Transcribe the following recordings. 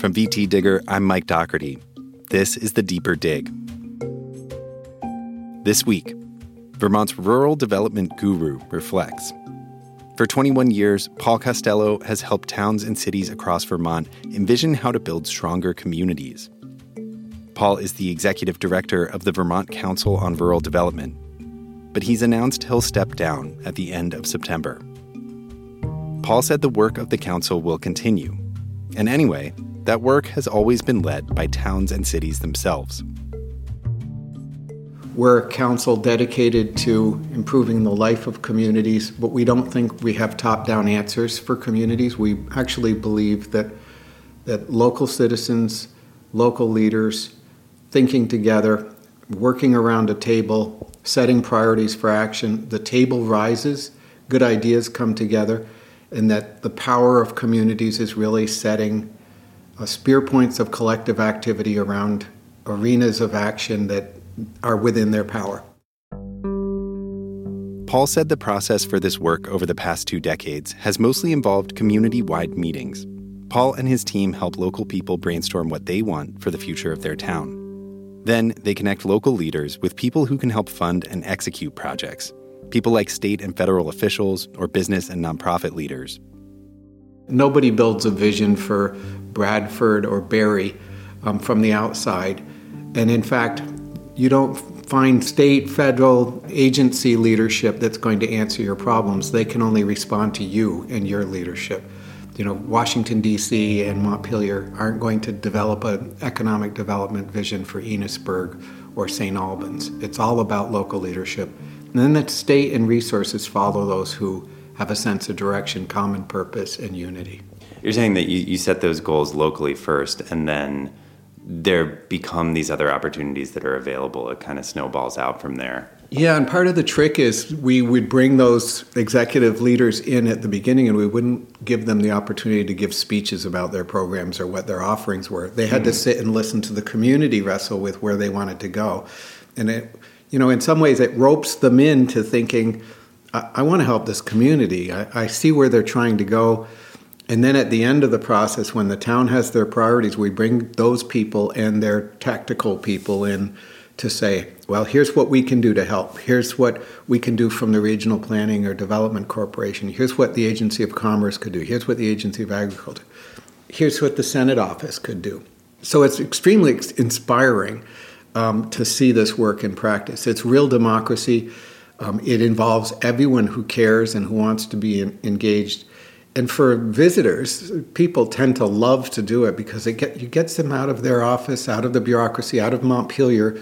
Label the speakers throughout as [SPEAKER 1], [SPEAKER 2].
[SPEAKER 1] From VT Digger, I'm Mike Dougherty. This is the Deeper Dig. This week, Vermont's rural development guru reflects. For 21 years, Paul Costello has helped towns and cities across Vermont envision how to build stronger communities. Paul is the executive director of the Vermont Council on Rural Development, but he's announced he'll step down at the end of September. Paul said the work of the council will continue. And anyway, that work has always been led by towns and cities themselves.
[SPEAKER 2] We're a council dedicated to improving the life of communities, but we don't think we have top down answers for communities. We actually believe that, that local citizens, local leaders, thinking together, working around a table, setting priorities for action, the table rises, good ideas come together, and that the power of communities is really setting spear points of collective activity around arenas of action that are within their power.
[SPEAKER 1] Paul said the process for this work over the past two decades has mostly involved community wide meetings. Paul and his team help local people brainstorm what they want for the future of their town. Then they connect local leaders with people who can help fund and execute projects, people like state and federal officials or business and nonprofit leaders.
[SPEAKER 2] Nobody builds a vision for Bradford or Barre um, from the outside. And in fact, you don't find state, federal agency leadership that's going to answer your problems. They can only respond to you and your leadership. You know, Washington, D.C. and Montpelier aren't going to develop an economic development vision for Enosburg or St. Albans. It's all about local leadership. And then the state and resources follow those who have a sense of direction, common purpose, and unity.
[SPEAKER 3] You're saying that you, you set those goals locally first, and then there become these other opportunities that are available. It kind of snowballs out from there.
[SPEAKER 2] Yeah, and part of the trick is we would bring those executive leaders in at the beginning and we wouldn't give them the opportunity to give speeches about their programs or what their offerings were. They had mm-hmm. to sit and listen to the community wrestle with where they wanted to go. And it, you know, in some ways it ropes them into thinking, I, I want to help this community. I, I see where they're trying to go. And then at the end of the process, when the town has their priorities, we bring those people and their tactical people in to say, well, here's what we can do to help. Here's what we can do from the Regional Planning or Development Corporation. Here's what the Agency of Commerce could do. Here's what the Agency of Agriculture. Here's what the Senate office could do. So it's extremely inspiring um, to see this work in practice. It's real democracy. Um, it involves everyone who cares and who wants to be in, engaged. And for visitors, people tend to love to do it because it, get, it gets them out of their office, out of the bureaucracy, out of Montpelier,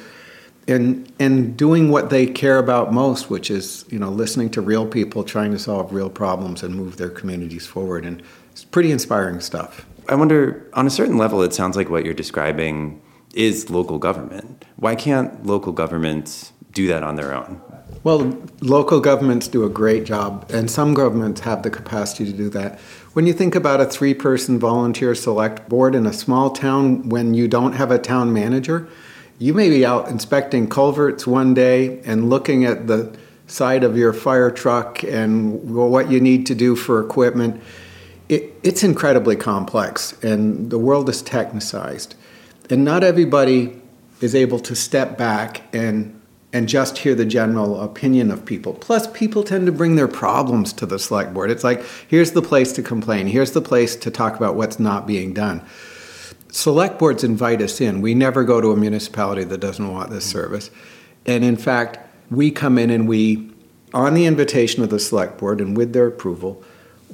[SPEAKER 2] and and doing what they care about most, which is you know listening to real people, trying to solve real problems and move their communities forward. And it's pretty inspiring stuff.
[SPEAKER 3] I wonder, on a certain level, it sounds like what you're describing is local government. Why can't local governments do that on their own?
[SPEAKER 2] Well, local governments do a great job, and some governments have the capacity to do that. When you think about a three person volunteer select board in a small town, when you don't have a town manager, you may be out inspecting culverts one day and looking at the side of your fire truck and what you need to do for equipment. It, it's incredibly complex, and the world is technicized. And not everybody is able to step back and and just hear the general opinion of people. Plus, people tend to bring their problems to the select board. It's like, here's the place to complain, here's the place to talk about what's not being done select boards invite us in. We never go to a municipality that doesn't want this service. And in fact, we come in and we, on the invitation of the select board and with their approval,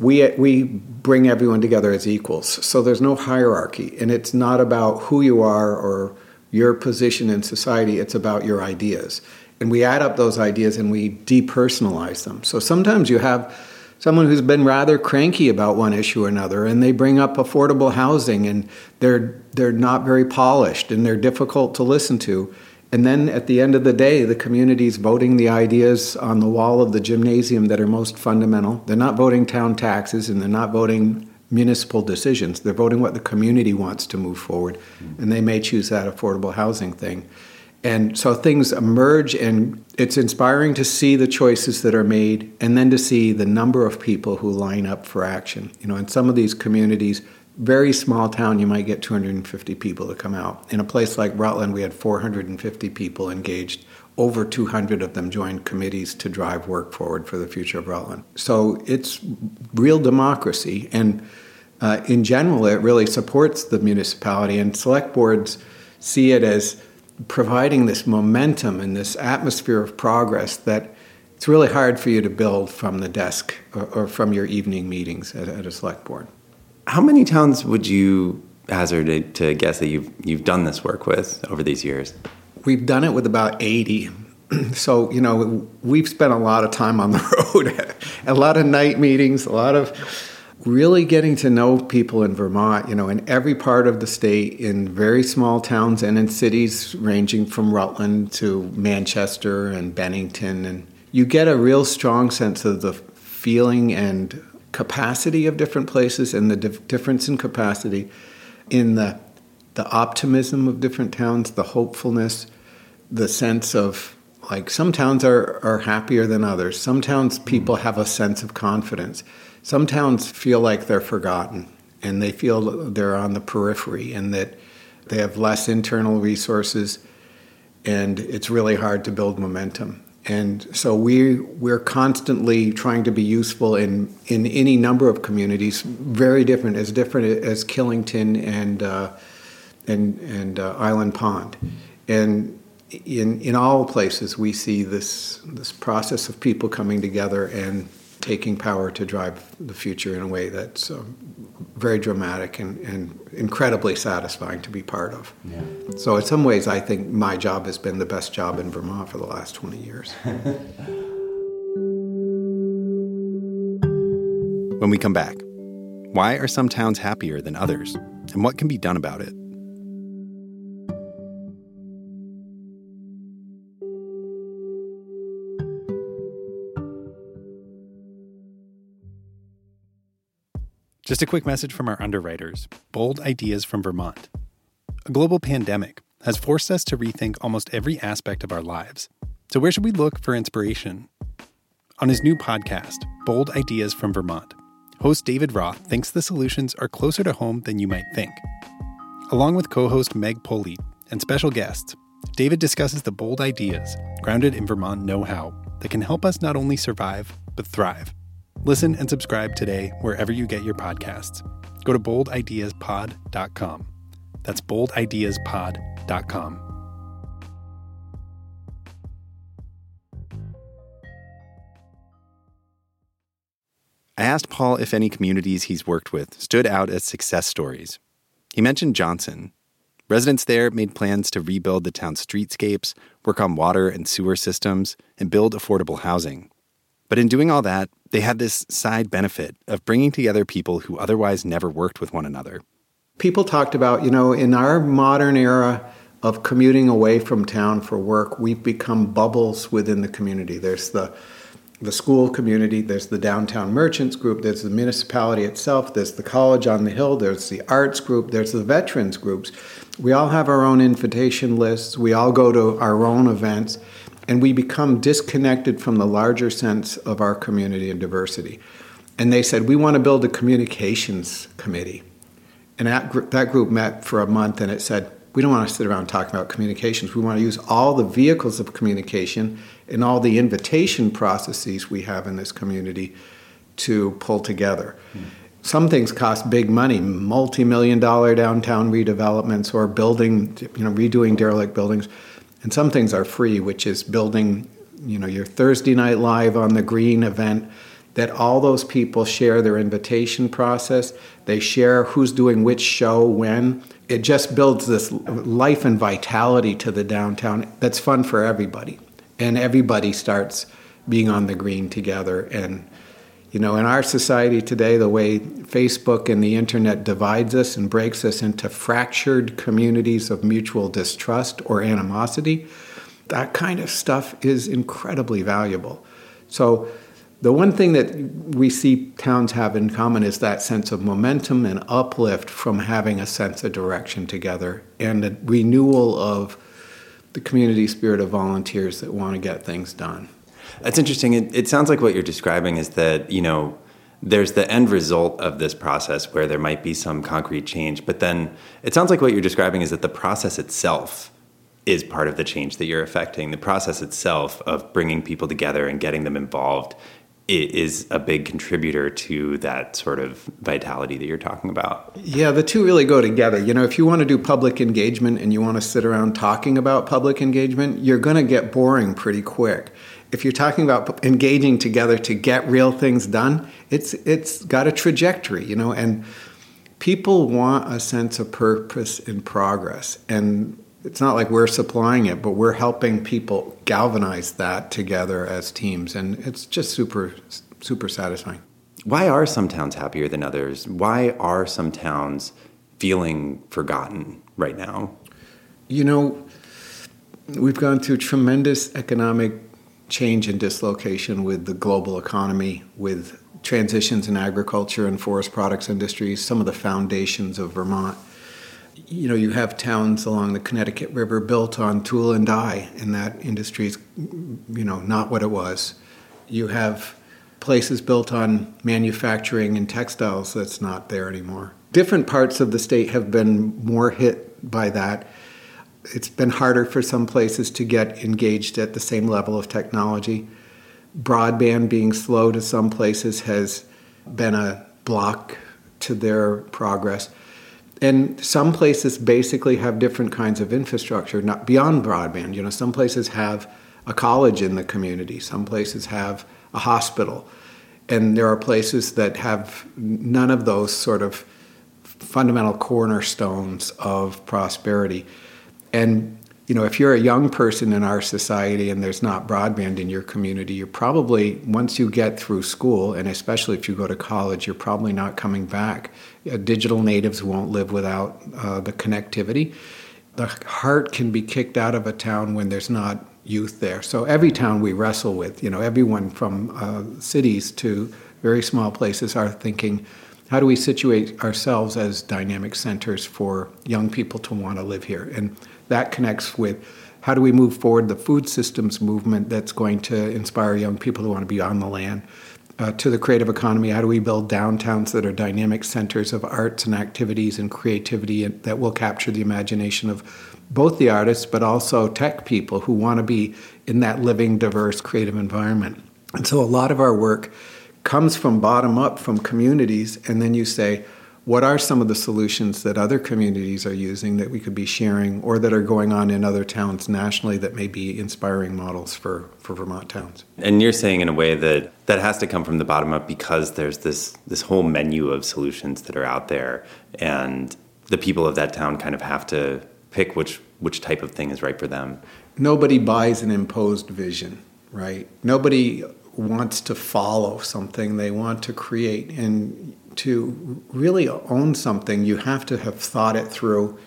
[SPEAKER 2] we, we bring everyone together as equals. So there's no hierarchy. And it's not about who you are or your position in society, it's about your ideas. And we add up those ideas and we depersonalize them. So sometimes you have someone who's been rather cranky about one issue or another, and they bring up affordable housing, and they're they're not very polished and they're difficult to listen to. And then at the end of the day, the community's voting the ideas on the wall of the gymnasium that are most fundamental. They're not voting town taxes and they're not voting municipal decisions. They're voting what the community wants to move forward. And they may choose that affordable housing thing. And so things emerge, and it's inspiring to see the choices that are made and then to see the number of people who line up for action. You know, in some of these communities, very small town, you might get 250 people to come out. In a place like Rutland, we had 450 people engaged. Over 200 of them joined committees to drive work forward for the future of Rutland. So it's real democracy. And uh, in general, it really supports the municipality. And select boards see it as providing this momentum and this atmosphere of progress that it's really hard for you to build from the desk or, or from your evening meetings at, at, a select board.
[SPEAKER 3] How many towns would you hazard to guess that you've you've done this work with over these years?
[SPEAKER 2] We've done it with about eighty. so you know we've spent a lot of time on the road, a lot of night meetings, a lot of really getting to know people in Vermont, you know, in every part of the state, in very small towns and in cities ranging from Rutland to Manchester and Bennington. And you get a real strong sense of the feeling and capacity of different places and the dif- difference in capacity in the, the optimism of different towns, the hopefulness, the sense of like some towns are, are happier than others. Some towns people have a sense of confidence some towns feel like they're forgotten and they feel they're on the periphery and that they have less internal resources and it's really hard to build momentum. And so we we're constantly trying to be useful in in any number of communities, very different as different as Killington and uh, and and uh, Island Pond, and in in all places we see this this process of people coming together and taking power to drive the future in a way that's um, very dramatic and, and, incredibly satisfying to be part of. Yeah. So, in some ways, I think my job has been the best job in Vermont for the last 20 years.
[SPEAKER 1] when we come back, why are some towns happier than others, and what can be done about it? Just a quick message from our underwriters Bold Ideas from Vermont. A global pandemic has forced us to rethink almost every aspect of our lives. So, where should we look for inspiration? On his new podcast, Bold Ideas from Vermont, host David Roth thinks the solutions are closer to home than you might think. Along with co host Meg Polite and special guests, David discusses the bold ideas grounded in Vermont know how that can help us not only survive, but thrive. Listen and subscribe today wherever you get your podcasts. Go to boldideaspod.com. That's boldideaspod.com. I asked Paul if any communities he's worked with stood out as success stories. He mentioned Johnson. Residents there made plans to rebuild the town's streetscapes, work on water and sewer systems, and build affordable housing. But in doing all that, they had this side benefit of bringing together people who otherwise never worked with one another.
[SPEAKER 2] People talked about, you know, in our modern era of commuting away from town for work, we've become bubbles within the community. There's the the school community, there's the downtown merchants group, there's the municipality itself, there's the college on the hill, there's the arts group, there's the veterans groups. We all have our own invitation lists, we all go to our own events and we become disconnected from the larger sense of our community and diversity. And they said, We want to build a communications committee. And that, gr- that group met for a month and it said, We don't want to sit around talking about communications. We want to use all the vehicles of communication and all the invitation processes we have in this community to pull together. Mm. Some things cost big money, multi-million dollar downtown redevelopments or building, you know, redoing derelict buildings and some things are free, which is building, you know, your Thursday night live on the green event that all those people share their invitation process. They share who's doing which show when. It just builds this life and vitality to the downtown that's fun for everybody. And everybody starts being on the green together and you know, in our society today, the way Facebook and the internet divides us and breaks us into fractured communities of mutual distrust or animosity, that kind of stuff is incredibly valuable. So, the one thing that we see towns have in common is that sense of momentum and uplift from having a sense of direction together and a renewal of the community spirit of volunteers that want to get things done.
[SPEAKER 3] That's interesting. It, it sounds like what you're describing is that, you know,
[SPEAKER 1] there's the end result of this process where there might be some concrete change. But then it sounds like what you're describing is that the process itself is part of the change that you're affecting. The process itself of bringing people together and getting them involved is a big contributor to that sort of vitality that you're talking about.
[SPEAKER 2] Yeah, the two really go together. You know, if you want to do public engagement and you want to sit around talking about public engagement, you're going to get boring pretty quick. If you're talking about engaging together to get real things done, it's it's got a trajectory, you know, and people want a sense of purpose and progress. And it's not like we're supplying it, but we're helping people galvanize that together as teams, and it's just super, super satisfying.
[SPEAKER 1] Why are some towns happier than others? Why are some towns feeling forgotten right now?
[SPEAKER 2] You know, we've gone through tremendous economic change and dislocation with the global economy, with transitions in agriculture and forest products industries, some of the foundations of Vermont you know, you have towns along the Connecticut River built on tool and die, and that industry is, you know, not what it was. You have places built on manufacturing and textiles that's not there anymore. Different parts of the state have been more hit by that. It's been harder for some places to get engaged at the same level of technology. Broadband being slow to some places has been a block to their progress and some places basically have different kinds of infrastructure, not beyond broadband. You know, some places have a college in the community, some places have a hospital, and there are places that have none of those sort of fundamental cornerstones of prosperity. And you know, if you're a young person in our society and there's not broadband in your community, you're probably, once you get through school, and especially if you go to college, you're probably not coming back. Uh, digital natives won't live without uh, the connectivity. The heart can be kicked out of a town when there's not youth there. So every town we wrestle with, you know, everyone from uh, cities to very small places are thinking, how do we situate ourselves as dynamic centers for young people to want to live here? And that connects with how do we move forward the food systems movement that's going to inspire young people who want to be on the land uh, to the creative economy. How do we build downtowns that are dynamic centers of arts and activities and creativity that will capture the imagination of both the artists but also tech people who want to be in that living diverse creative environment? And so a lot of our work comes from bottom up from communities and then you say what are some of the solutions that other communities are using that we could be sharing or that are going on in other towns nationally that may be inspiring models for, for Vermont towns?
[SPEAKER 1] And you're saying in a way that that has to come from the bottom up because there's this this whole menu of solutions that are out there and the people of that town kind of have to pick which which type of thing is right for them.
[SPEAKER 2] Nobody buys an imposed vision, right? Nobody wants to follow something, they want to create and to really own something, you have to have thought it through.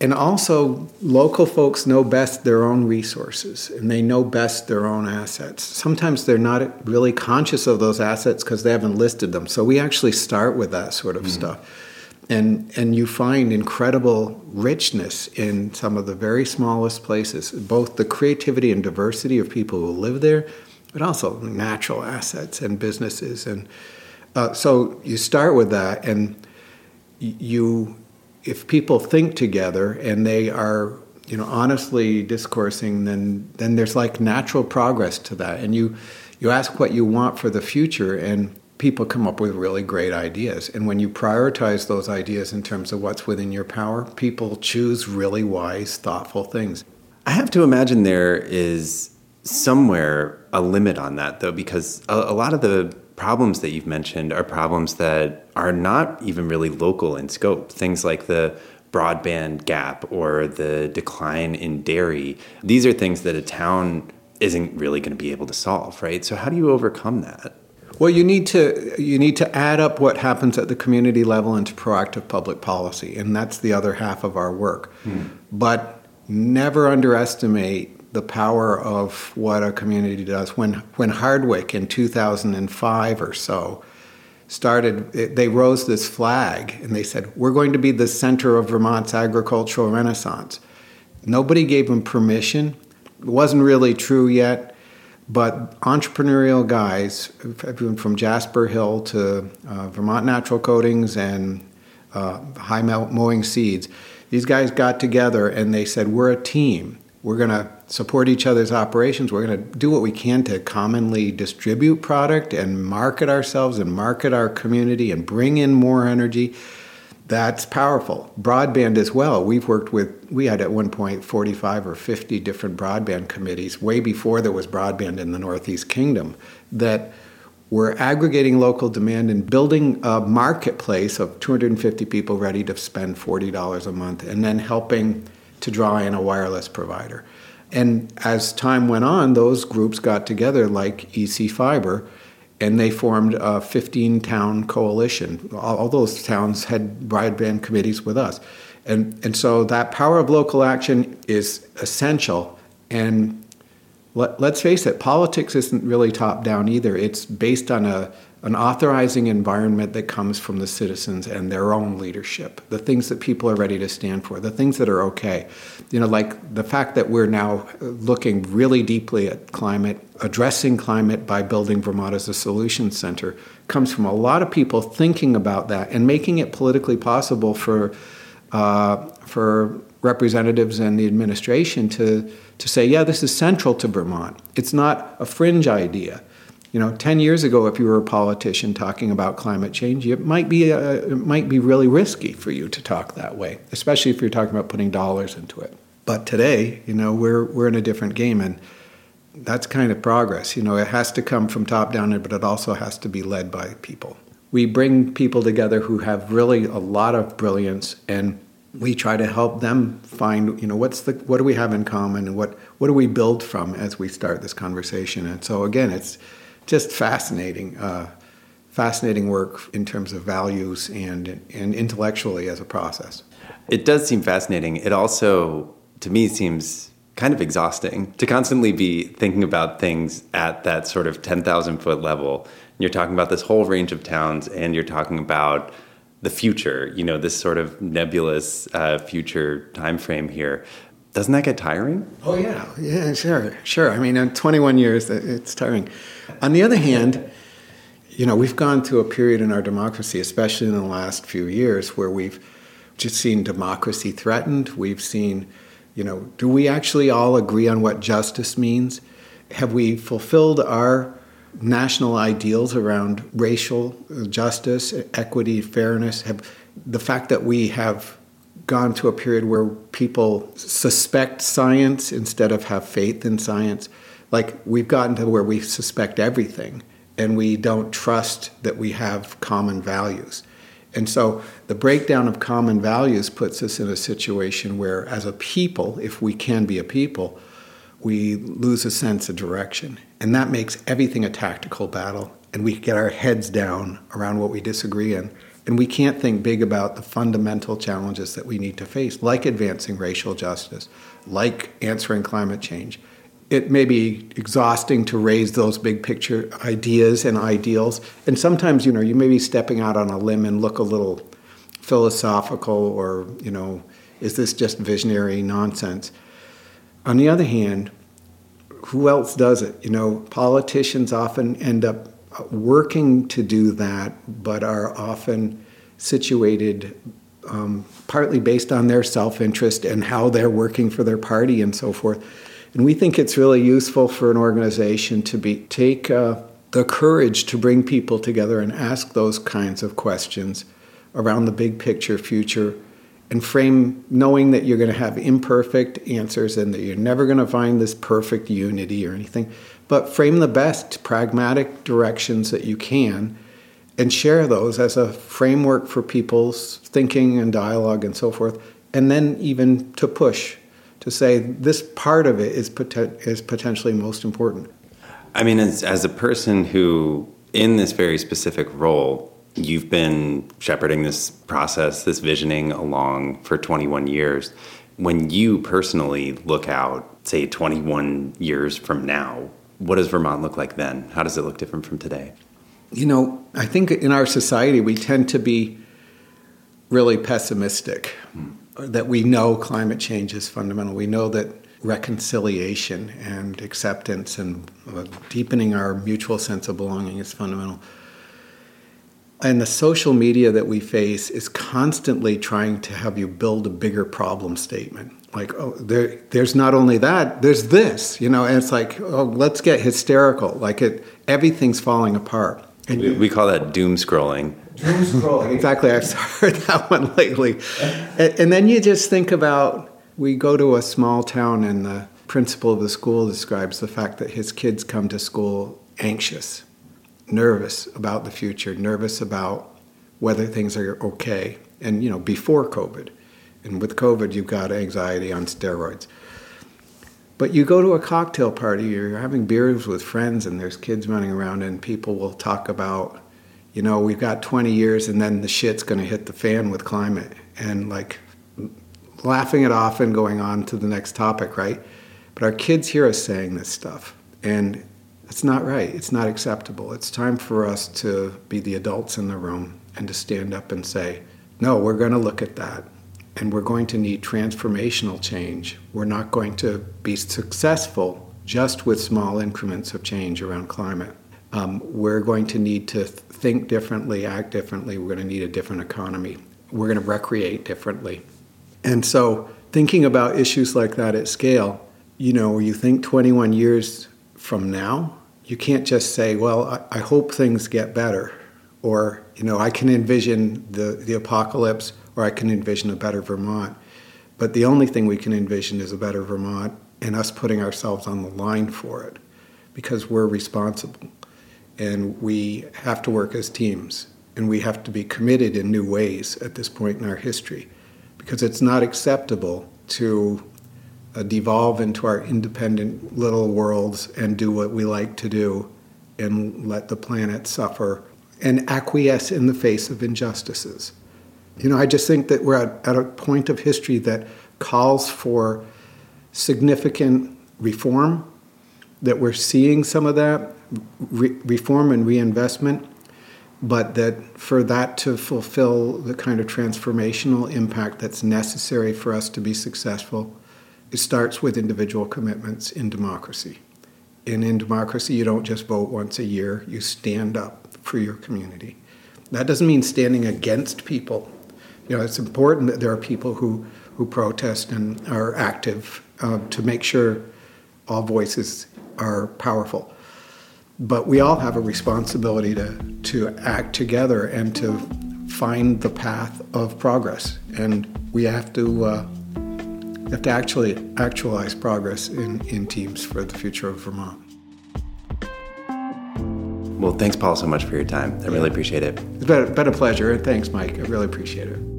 [SPEAKER 2] And also, local folks know best their own resources and they know best their own assets. Sometimes they're not really conscious of those assets because they haven't listed them. So we actually start with that sort of mm stuff. And, and you find incredible richness in some of the very smallest places, both the creativity and diversity of people who live there, but also natural assets and businesses and uh, so you start with that, and you, if people think together and they are, you know, honestly discoursing, then then there's like natural progress to that, and you you ask what you want for the future, and people come up with really great ideas. And when you prioritize those ideas in terms of what's within your power, people choose really wise, thoughtful things.
[SPEAKER 1] I have to imagine there is somewhere a limit on that, though, because a, a lot of the problems that you've mentioned are problems that are not even really local in scope. Things like the broadband gap or the decline in dairy. These are things that a town isn't really going to be able to solve, right? So how do you overcome that?
[SPEAKER 2] Well, you need to you need to add up what happens at the community level into proactive public policy, and that's the other half of our work. Hmm. But never underestimate the power of what a community does. When when Hardwick in 2005 or so started, they rose this flag and they said, "We're going to be the center of Vermont's agricultural renaissance." Nobody gave them permission. It wasn't really true yet, but entrepreneurial guys, everyone from Jasper Hill to uh, Vermont Natural Coatings and uh, High Mowing Seeds, these guys got together and they said, We're a team. We're going to support each other's operations. We're going to do what we can to commonly distribute product and market ourselves and market our community and bring in more energy. That's powerful. Broadband as well. We've worked with, we had at one point 45 or 50 different broadband committees, way before there was broadband in the Northeast Kingdom, that were aggregating local demand and building a marketplace of 250 people ready to spend $40 a month and then helping to draw in a wireless provider. And as time went on, those groups got together like EC Fiber and they formed a 15 town coalition. All, all, those towns had broadband committees with us. And, and so that power of local action is essential. And let, let's face it, politics isn't really top down either. It's based on a, an authorizing environment that comes from the citizens and their own leadership, the things that people are ready to stand for, the things that are okay. You know, like the fact that we're now looking really deeply at climate, addressing climate by building Vermont as a solution center, comes from a lot of people thinking about that and making it politically possible for uh, for representatives and the administration to to say, yeah, this is central to Vermont. It's not a fringe idea. You know, 10 years ago, if you were a politician talking about climate change, it might be, uh, it might be really risky for you to talk that way, especially if you're talking about putting dollars into it. But today, you know, we're, we're in a different game, and that's kind of progress. You know, it has to come from top down, but it also has to be led by people. We bring people together who have really a lot of brilliance, and we try to help them find, you know, what's the what do we have in common, and what what do we build from as we start this conversation. And so again, it's just fascinating, uh, fascinating work in terms of values and and intellectually as a process.
[SPEAKER 3] It does seem fascinating. It also, to me, seems kind of exhausting to constantly be thinking about things at that sort of 10,000 foot level. And You're talking about this whole range of towns and you're talking about the future, you know, this sort of nebulous uh, future time frame here. Doesn't that get tiring?
[SPEAKER 2] Oh, yeah. Yeah, sure. Sure. I mean, in 21 years, it's tiring. On the other hand, you know, we've gone through a period in our democracy, especially in the last few years, where we've just seen democracy threatened. We've seen, you know, do we actually all agree on what justice means? Have we fulfilled our national ideals around racial justice, equity, fairness? Have the fact that we have gone to a period where people suspect science instead of have faith in science like we've gotten to where we suspect everything and we don't trust that we have common values. And so the breakdown of common values puts us in a situation where, as a people, if we can be a people, we lose a sense of direction. And that makes everything a tactical battle, and we get our heads down around what we disagree in. And we can't think big about the fundamental challenges that we need to face, like advancing racial justice, like answering climate change, it may be exhausting to raise those big picture ideas and ideals. And sometimes, you know, you may be stepping out on a limb and look a little philosophical or, you know, is this just visionary nonsense? On the other hand, who else does it? You know, politicians often end up working to do that, but are often situated um, partly based on their self interest and how they're working for their party and so forth. And we think it's really useful for an organization to be take uh, the courage to bring people together and ask those kinds of questions around the big picture future and frame knowing that you're going to have imperfect answers and that you're never going to find this perfect unity or anything, but frame the best pragmatic directions that you can and share those as a framework for people's thinking and dialogue and so forth, and then even to push to say this part of it is, poten- is potentially most important.
[SPEAKER 3] I mean, as, as a person who, in this very specific role, you've been shepherding this process, this visioning along for 21 years. When you personally look out, say 21 years from now, what does Vermont look like then? How does it look different from today?
[SPEAKER 2] You know, I think in our society we tend to be really pessimistic. Hmm that we know climate change is fundamental. We know that reconciliation and acceptance and uh, deepening our mutual sense of belonging is fundamental. And the social media that we face is constantly trying to have you build a bigger problem statement. Like, oh, there, there's not only that, there's this, you know, and it's like, oh, let's get hysterical. Like, it, everything's falling apart.
[SPEAKER 3] And we, we call that doom scrolling.
[SPEAKER 2] Doom scrolling, exactly. I've heard that one lately. And, and then you just think about we go to a small town, and the principal of the school describes the fact that his kids come to school anxious, nervous about the future, nervous about whether things are okay. And, you know, before COVID. And with COVID, you've got anxiety on steroids. But you go to a cocktail party, you're having beers with friends, and there's kids running around, and people will talk about, you know, we've got 20 years, and then the shit's going to hit the fan with climate. And like, laughing it off and going on to the next topic, right? But our kids hear us saying this stuff, and it's not right. It's not acceptable. It's time for us to be the adults in the room and to stand up and say, no, we're going to look at that. And we're going to need transformational change. We're not going to be successful just with small increments of change around climate. Um, we're going to need to think differently, act differently. We're going to need a different economy. We're going to recreate differently. And so, thinking about issues like that at scale, you know, you think 21 years from now, you can't just say, well, I, I hope things get better, or, you know, I can envision the, the apocalypse, or I can envision a better Vermont. But the only thing we can envision is a better Vermont and us putting ourselves on the line for it because we're responsible and we have to work as teams and we have to be committed in new ways at this point in our history because it's not acceptable to uh, devolve into our independent little worlds and do what we like to do and let the planet suffer and acquiesce in the face of injustices. You know, I just think that we're at, at a point of history that calls for significant reform, that we're seeing some of that re- reform and reinvestment but that for that to fulfill the kind of transformational impact that's necessary for us to be successful, it starts with individual commitments in democracy. And in democracy, you don't just vote once a year, you stand up for your community. That doesn't mean standing against people. You know, it's important that there are people who, who protest and are active uh, to make sure all voices are powerful but we all have a responsibility to, to act together and to find the path of progress. And we have to, uh, have to actually actualize progress in, in teams for the future of Vermont.
[SPEAKER 3] Well, thanks, Paul, so much for your time. I really appreciate it.
[SPEAKER 2] It's been, been a pleasure. And thanks, Mike. I really appreciate it.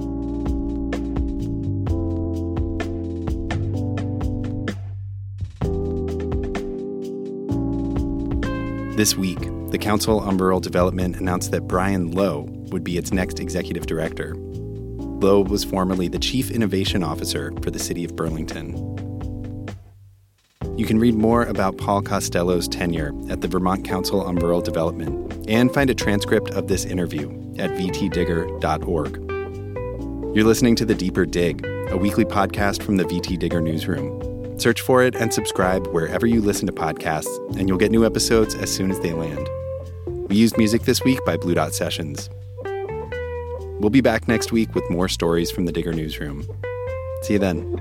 [SPEAKER 1] This week, the Council on Rural Development announced that Brian Lowe would be its next executive director. Lowe was formerly the Chief Innovation Officer for the City of Burlington. You can read more about Paul Costello's tenure at the Vermont Council on Rural Development and find a transcript of this interview at vtdigger.org. You're listening to The Deeper Dig, a weekly podcast from the VT Digger newsroom. Search for it and subscribe wherever you listen to podcasts, and you'll get new episodes as soon as they land. We used music this week by Blue Dot Sessions. We'll be back next week with more stories from the Digger Newsroom. See you then.